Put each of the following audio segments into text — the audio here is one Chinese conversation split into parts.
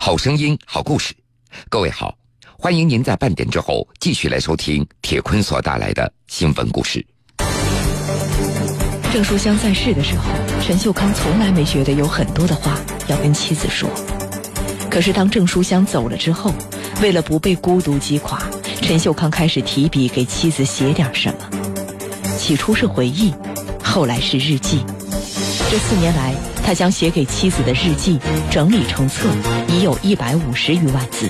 好声音，好故事。各位好，欢迎您在半点之后继续来收听铁坤所带来的新闻故事。郑书香在世的时候，陈秀康从来没觉得有很多的话要跟妻子说。可是当郑书香走了之后，为了不被孤独击垮，陈秀康开始提笔给妻子写点什么。起初是回忆，后来是日记。这四年来，他将写给妻子的日记整理成册，已有一百五十余万字。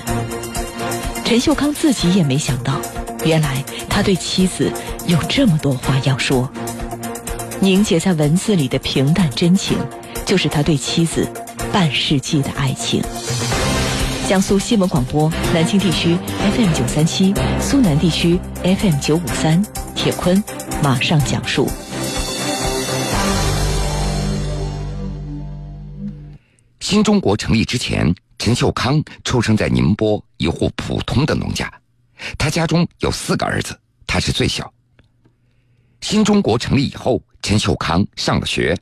陈秀康自己也没想到，原来他对妻子有这么多话要说。凝结在文字里的平淡真情，就是他对妻子半世纪的爱情。江苏新闻广播南京地区 FM 九三七，苏南地区 FM 九五三，铁坤马上讲述。新中国成立之前，陈秀康出生在宁波一户普通的农家，他家中有四个儿子，他是最小。新中国成立以后，陈秀康上了学，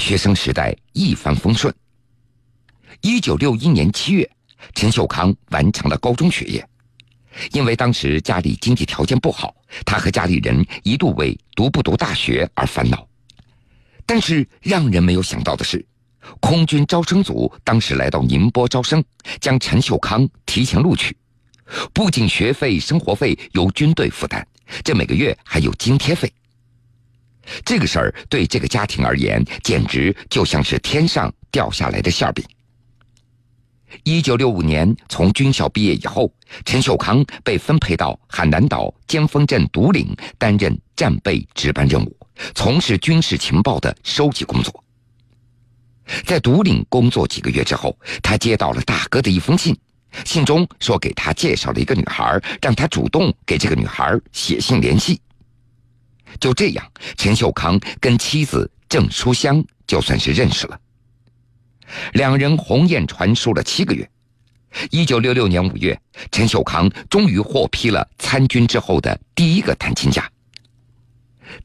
学生时代一帆风顺。一九六一年七月，陈秀康完成了高中学业。因为当时家里经济条件不好，他和家里人一度为读不读大学而烦恼。但是让人没有想到的是。空军招生组当时来到宁波招生，将陈秀康提前录取，不仅学费、生活费由军队负担，这每个月还有津贴费。这个事儿对这个家庭而言，简直就像是天上掉下来的馅饼。一九六五年从军校毕业以后，陈秀康被分配到海南岛尖峰镇独岭担任战备值班任务，从事军事情报的收集工作。在独岭工作几个月之后，他接到了大哥的一封信，信中说给他介绍了一个女孩，让他主动给这个女孩写信联系。就这样，陈秀康跟妻子郑书香就算是认识了。两人鸿雁传书了七个月，一九六六年五月，陈秀康终于获批了参军之后的第一个探亲假。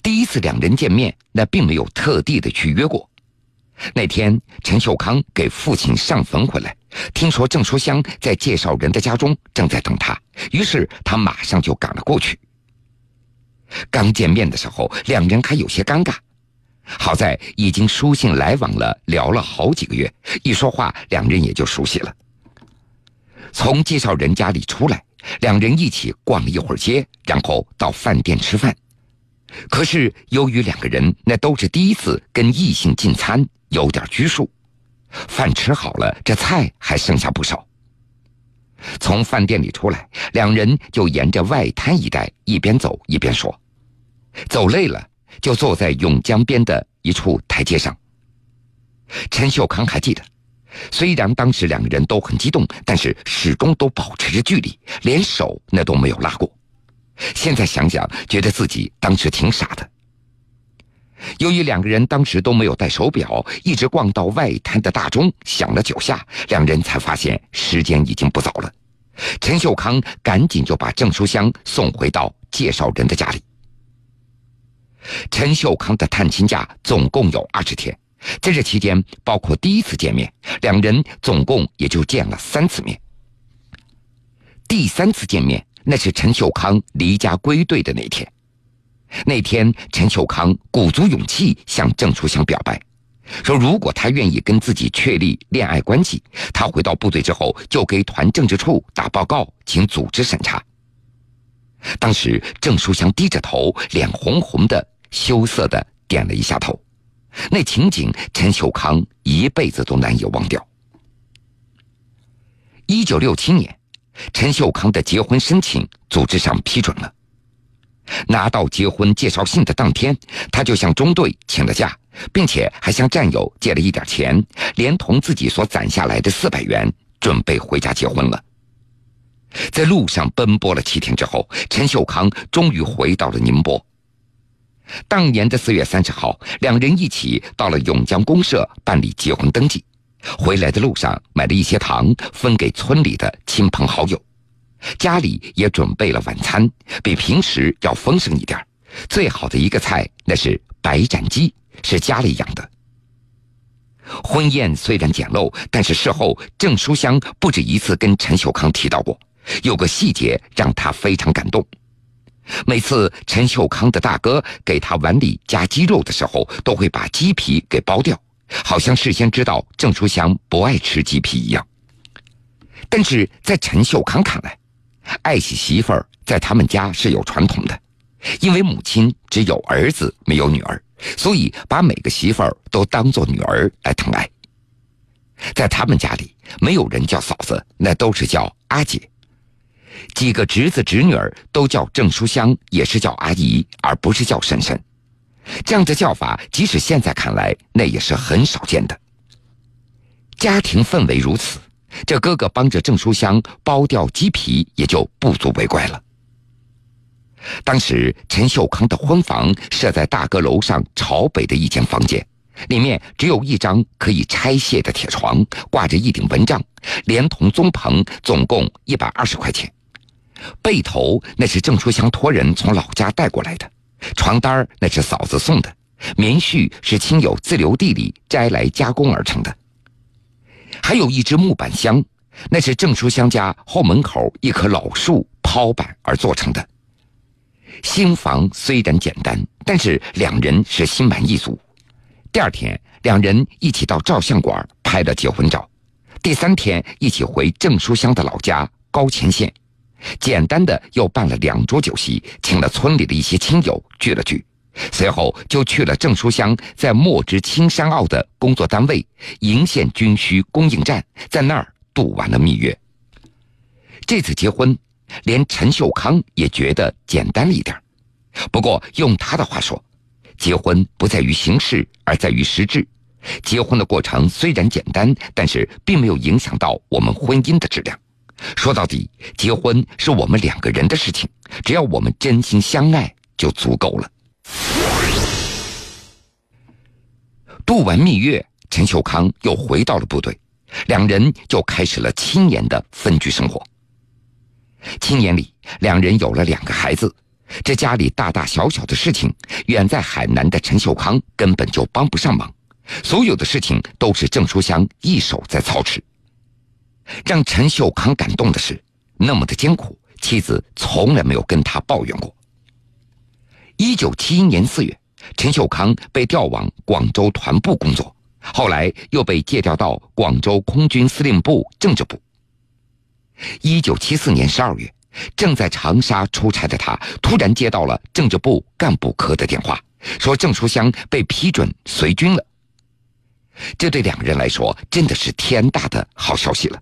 第一次两人见面，那并没有特地的去约过。那天，陈秀康给父亲上坟回来，听说郑书香在介绍人的家中正在等他，于是他马上就赶了过去。刚见面的时候，两人还有些尴尬，好在已经书信来往了，聊了好几个月，一说话，两人也就熟悉了。从介绍人家里出来，两人一起逛了一会儿街，然后到饭店吃饭。可是由于两个人那都是第一次跟异性进餐。有点拘束，饭吃好了，这菜还剩下不少。从饭店里出来，两人就沿着外滩一带一边走一边说，走累了就坐在甬江边的一处台阶上。陈秀康还记得，虽然当时两个人都很激动，但是始终都保持着距离，连手那都没有拉过。现在想想，觉得自己当时挺傻的。由于两个人当时都没有戴手表，一直逛到外滩的大钟响了九下，两人才发现时间已经不早了。陈秀康赶紧就把郑书香送回到介绍人的家里。陈秀康的探亲假总共有二十天，在这期间，包括第一次见面，两人总共也就见了三次面。第三次见面，那是陈秀康离家归队的那天。那天，陈秀康鼓足勇气向郑书香表白，说如果他愿意跟自己确立恋爱关系，他回到部队之后就给团政治处打报告，请组织审查。当时，郑书香低着头，脸红红的，羞涩的点了一下头。那情景，陈秀康一辈子都难以忘掉。一九六七年，陈秀康的结婚申请组织上批准了。拿到结婚介绍信的当天，他就向中队请了假，并且还向战友借了一点钱，连同自己所攒下来的四百元，准备回家结婚了。在路上奔波了七天之后，陈秀康终于回到了宁波。当年的四月三十号，两人一起到了永江公社办理结婚登记，回来的路上买了一些糖，分给村里的亲朋好友。家里也准备了晚餐，比平时要丰盛一点。最好的一个菜，那是白斩鸡，是家里养的。婚宴虽然简陋，但是事后郑书香不止一次跟陈秀康提到过，有个细节让他非常感动。每次陈秀康的大哥给他碗里加鸡肉的时候，都会把鸡皮给剥掉，好像事先知道郑书香不爱吃鸡皮一样。但是在陈秀康看来，爱惜媳妇儿在他们家是有传统的，因为母亲只有儿子没有女儿，所以把每个媳妇儿都当做女儿来疼爱。在他们家里，没有人叫嫂子，那都是叫阿姐。几个侄子侄女儿都叫郑书香，也是叫阿姨，而不是叫婶婶。这样的叫法，即使现在看来，那也是很少见的。家庭氛围如此，这哥哥帮着郑书香剥掉鸡皮，也就不足为怪了。当时陈秀康的婚房设在大阁楼上朝北的一间房间，里面只有一张可以拆卸的铁床，挂着一顶蚊帐，连同棕棚，总共一百二十块钱。被头那是郑书香托人从老家带过来的，床单那是嫂子送的，棉絮是亲友自留地里摘来加工而成的。还有一只木板箱，那是郑书香家后门口一棵老树抛板而做成的。新房虽然简单，但是两人是心满意足。第二天，两人一起到照相馆拍了结婚照，第三天一起回郑书香的老家高前县。简单的又办了两桌酒席，请了村里的一些亲友聚了聚，随后就去了郑书香在墨之青山坳的工作单位营县军需供应站，在那儿度完了蜜月。这次结婚，连陈秀康也觉得简单了一点不过用他的话说，结婚不在于形式，而在于实质。结婚的过程虽然简单，但是并没有影响到我们婚姻的质量。说到底，结婚是我们两个人的事情，只要我们真心相爱就足够了。度完蜜月，陈秀康又回到了部队，两人就开始了七年的分居生活。七年里，两人有了两个孩子，这家里大大小小的事情，远在海南的陈秀康根本就帮不上忙，所有的事情都是郑书香一手在操持。让陈秀康感动的是，那么的艰苦，妻子从来没有跟他抱怨过。一九七一年四月，陈秀康被调往广州团部工作，后来又被借调到广州空军司令部政治部。一九七四年十二月，正在长沙出差的他，突然接到了政治部干部科的电话，说郑书香被批准随军了。这对两个人来说，真的是天大的好消息了。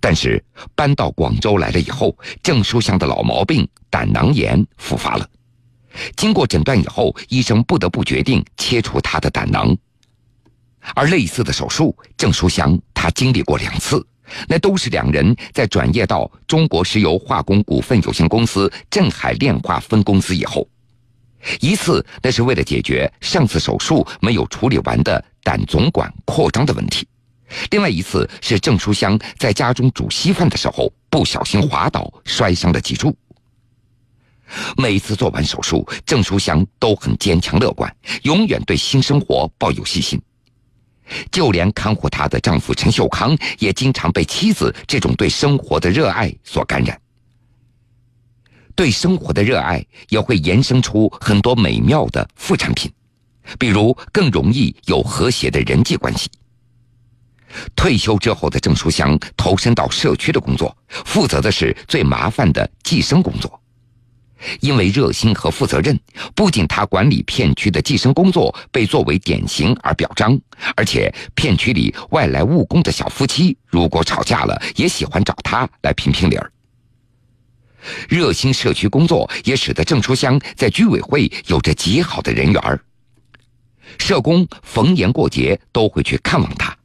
但是搬到广州来了以后，郑书香的老毛病胆囊炎复发了。经过诊断以后，医生不得不决定切除他的胆囊。而类似的手术，郑书香他经历过两次，那都是两人在转业到中国石油化工股份有限公司镇海炼化分公司以后。一次那是为了解决上次手术没有处理完的胆总管扩张的问题。另外一次是郑书香在家中煮稀饭的时候不小心滑倒，摔伤了脊柱。每次做完手术，郑书香都很坚强乐观，永远对新生活抱有信心。就连看护她的丈夫陈秀康，也经常被妻子这种对生活的热爱所感染。对生活的热爱也会延伸出很多美妙的副产品，比如更容易有和谐的人际关系。退休之后的郑书香投身到社区的工作，负责的是最麻烦的计生工作。因为热心和负责任，不仅他管理片区的计生工作被作为典型而表彰，而且片区里外来务工的小夫妻如果吵架了，也喜欢找他来评评理儿。热心社区工作也使得郑书香在居委会有着极好的人缘儿，社工逢年过节都会去看望他。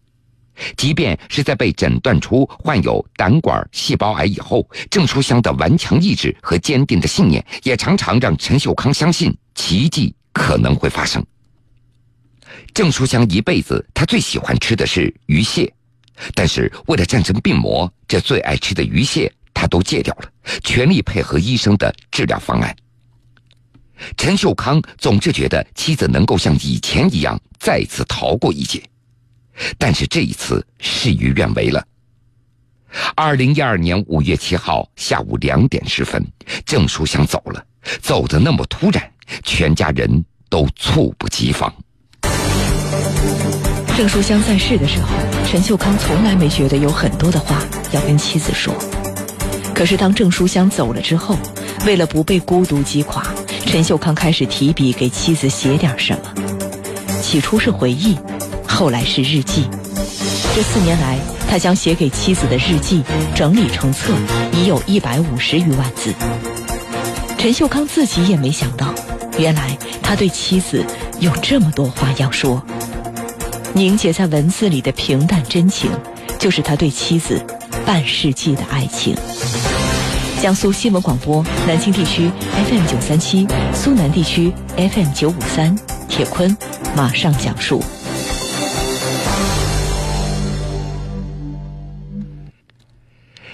即便是在被诊断出患有胆管细胞癌以后，郑书香的顽强意志和坚定的信念，也常常让陈秀康相信奇迹可能会发生。郑书香一辈子，他最喜欢吃的是鱼蟹，但是为了战胜病魔，这最爱吃的鱼蟹他都戒掉了，全力配合医生的治疗方案。陈秀康总是觉得妻子能够像以前一样再次逃过一劫。但是这一次事与愿违了。二零一二年五月七号下午两点十分，郑书香走了，走的那么突然，全家人都猝不及防。郑书香在世的时候，陈秀康从来没觉得有很多的话要跟妻子说。可是当郑书香走了之后，为了不被孤独击垮，陈秀康开始提笔给妻子写点什么。起初是回忆，后来是日记。这四年来，他将写给妻子的日记整理成册，已有一百五十余万字。陈秀康自己也没想到，原来他对妻子有这么多话要说。凝结在文字里的平淡真情，就是他对妻子半世纪的爱情。江苏新闻广播南京地区 FM 九三七，苏南地区 FM 九五三，铁坤马上讲述。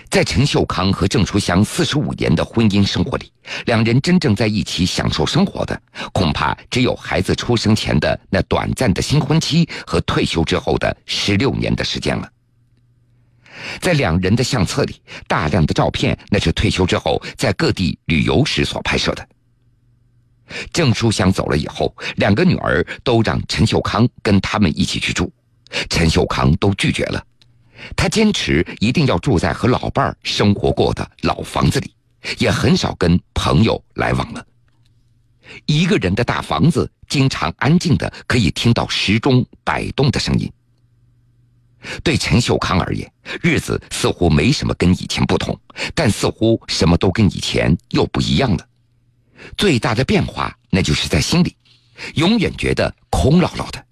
在陈秀康和郑书香四十五年的婚姻生活里，两人真正在一起享受生活的，恐怕只有孩子出生前的那短暂的新婚期和退休之后的十六年的时间了。在两人的相册里，大量的照片那是退休之后在各地旅游时所拍摄的。郑书香走了以后，两个女儿都让陈秀康跟他们一起去住，陈秀康都拒绝了。他坚持一定要住在和老伴儿生活过的老房子里，也很少跟朋友来往了。一个人的大房子，经常安静的可以听到时钟摆动的声音。对陈秀康而言，日子似乎没什么跟以前不同，但似乎什么都跟以前又不一样了。最大的变化，那就是在心里，永远觉得空落落的，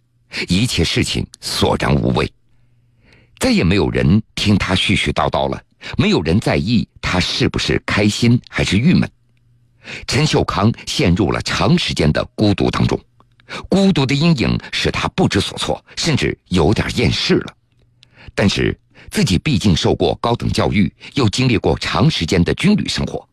一切事情索然无味。再也没有人听他絮絮叨叨了，没有人在意他是不是开心还是郁闷。陈秀康陷入了长时间的孤独当中，孤独的阴影使他不知所措，甚至有点厌世了。但是自己毕竟受过高等教育，又经历过长时间的军旅生活，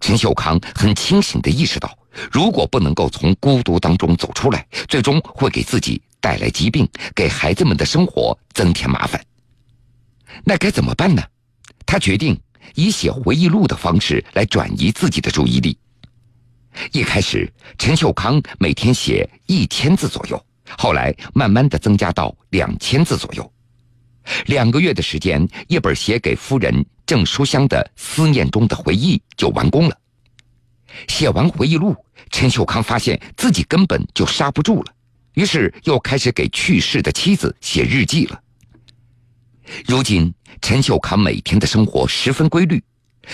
陈秀康很清醒地意识到，如果不能够从孤独当中走出来，最终会给自己带来疾病，给孩子们的生活增添麻烦。那该怎么办呢？他决定以写回忆录的方式来转移自己的注意力。一开始，陈秀康每天写一千字左右，后来慢慢的增加到两千字左右。两个月的时间，一本写给夫人郑书香的思念中的回忆就完工了。写完回忆录，陈秀康发现自己根本就刹不住了，于是又开始给去世的妻子写日记了。如今，陈秀康每天的生活十分规律：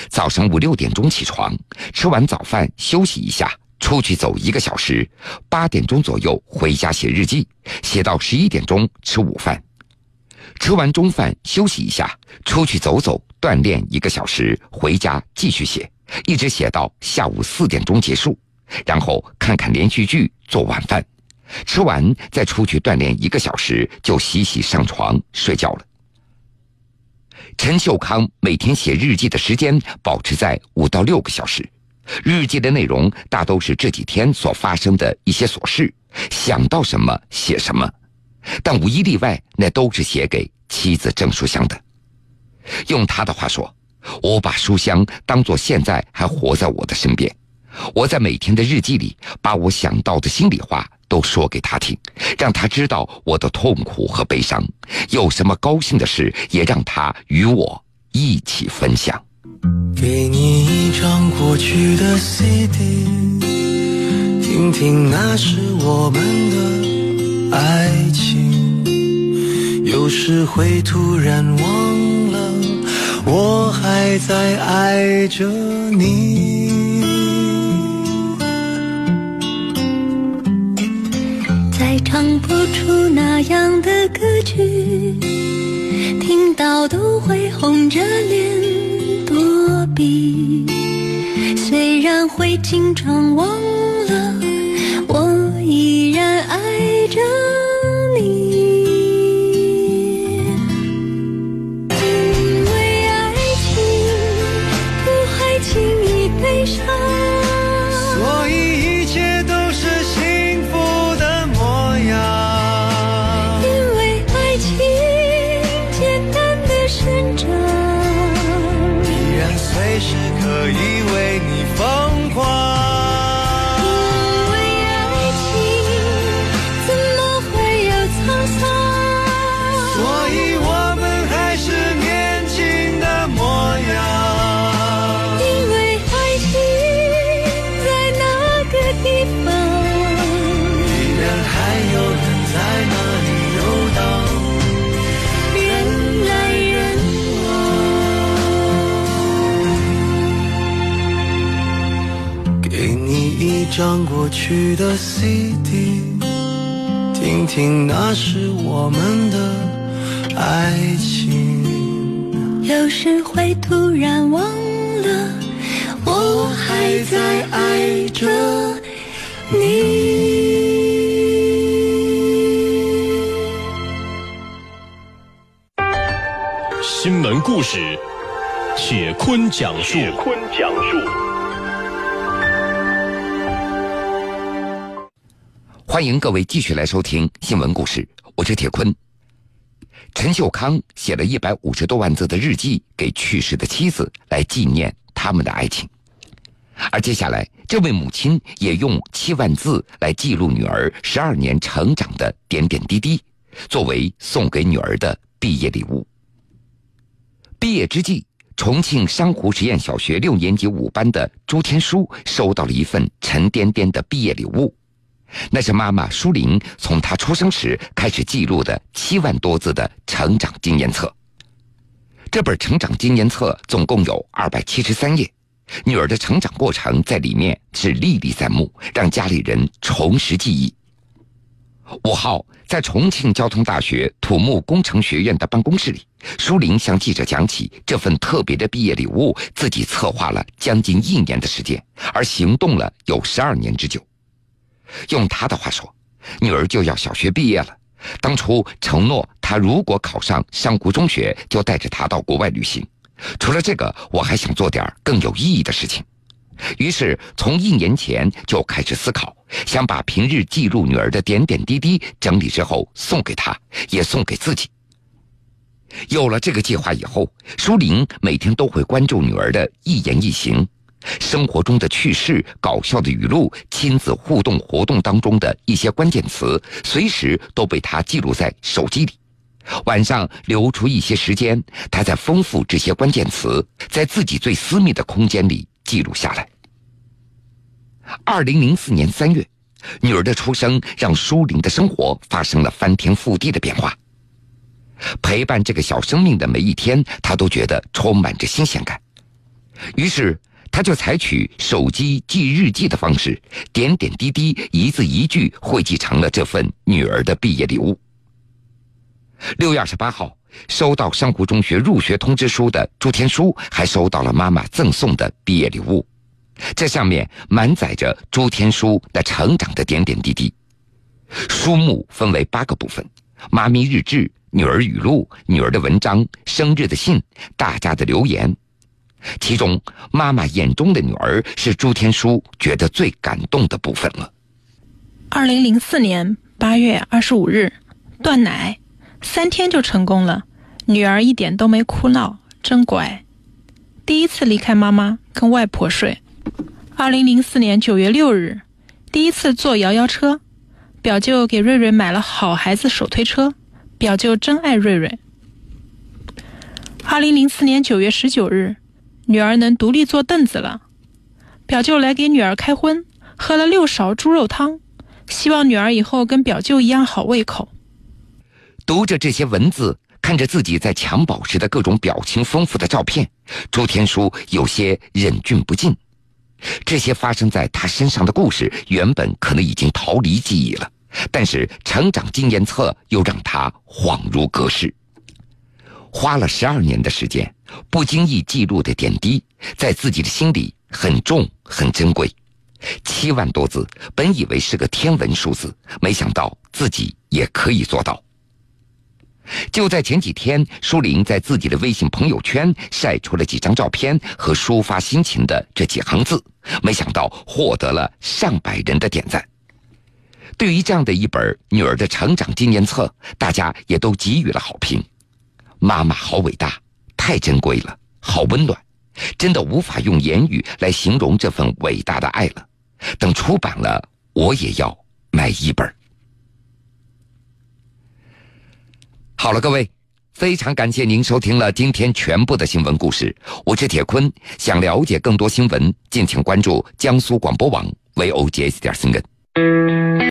早上五六点钟起床，吃完早饭休息一下，出去走一个小时；八点钟左右回家写日记，写到十一点钟吃午饭；吃完中饭休息一下，出去走走锻炼一个小时，回家继续写，一直写到下午四点钟结束，然后看看连续剧，做晚饭，吃完再出去锻炼一个小时，就洗洗上床睡觉了。陈秀康每天写日记的时间保持在五到六个小时，日记的内容大都是这几天所发生的一些琐事，想到什么写什么，但无一例外，那都是写给妻子郑书香的。用他的话说：“我把书香当做现在还活在我的身边，我在每天的日记里把我想到的心里话。”都说给他听，让他知道我的痛苦和悲伤。有什么高兴的事，也让他与我一起分享。给你一张过去的 CD，听听那是我们的爱情。有时会突然忘了，我还在爱着你。唱不出那样的歌曲，听到都会红着脸躲避。虽然会经常忘了，我依然爱着张过去的 CD，听听那时我们的爱情。有时会突然忘了，我还在爱着你。新闻故事，铁坤讲述。铁坤讲述。欢迎各位继续来收听新闻故事，我是铁坤。陈秀康写了一百五十多万字的日记给去世的妻子，来纪念他们的爱情。而接下来，这位母亲也用七万字来记录女儿十二年成长的点点滴滴，作为送给女儿的毕业礼物。毕业之际，重庆珊瑚实验小学六年级五班的朱天书收到了一份沉甸甸的毕业礼物，那是妈妈舒玲从她出生时开始记录的七万多字的成长经验册。这本成长经验册总共有二百七十三页，女儿的成长过程在里面是历历在目，让家里人重拾记忆。五号，在重庆交通大学土木工程学院的办公室里，舒玲向记者讲起这份特别的毕业礼物，自己策划了将近一年的时间，而行动了有十二年之久。用他的话说，女儿就要小学毕业了，当初承诺她如果考上珊瑚中学，就带着她到国外旅行。除了这个，我还想做点更有意义的事情。于是，从一年前就开始思考，想把平日记录女儿的点点滴滴整理之后送给她，也送给自己。有了这个计划以后，舒玲每天都会关注女儿的一言一行，生活中的趣事、搞笑的语录、亲子互动活动当中的一些关键词，随时都被他记录在手机里。晚上留出一些时间，他在丰富这些关键词，在自己最私密的空间里。记录下来。二零零四年三月，女儿的出生让舒玲的生活发生了翻天覆地的变化。陪伴这个小生命的每一天，她都觉得充满着新鲜感。于是，他就采取手机记日记的方式，点点滴滴、一字一句汇集成了这份女儿的毕业礼物。六月二十八号。收到珊瑚中学入学通知书的朱天书，还收到了妈妈赠送的毕业礼物。这上面满载着朱天书的成长的点点滴滴。书目分为八个部分：妈咪日志、女儿语录、女儿的文章、生日的信、大家的留言。其中，妈妈眼中的女儿是朱天书觉得最感动的部分了。二零零四年八月二十五日，断奶。三天就成功了，女儿一点都没哭闹，真乖。第一次离开妈妈，跟外婆睡。二零零四年九月六日，第一次坐摇摇车，表舅给瑞瑞买了好孩子手推车，表舅真爱瑞瑞。二零零四年九月十九日，女儿能独立坐凳子了，表舅来给女儿开荤，喝了六勺猪肉汤，希望女儿以后跟表舅一样好胃口。读着这些文字，看着自己在襁褓时的各种表情丰富的照片，朱天书有些忍俊不禁。这些发生在他身上的故事，原本可能已经逃离记忆了，但是成长经验册又让他恍如隔世。花了十二年的时间，不经意记录的点滴，在自己的心里很重很珍贵。七万多字，本以为是个天文数字，没想到自己也可以做到。就在前几天，舒玲在自己的微信朋友圈晒出了几张照片和抒发心情的这几行字，没想到获得了上百人的点赞。对于这样的一本女儿的成长纪念册，大家也都给予了好评。妈妈好伟大，太珍贵了，好温暖，真的无法用言语来形容这份伟大的爱了。等出版了，我也要买一本。好了，各位，非常感谢您收听了今天全部的新闻故事。我是铁坤，想了解更多新闻，敬请关注江苏广播网 v o j s 点 cn。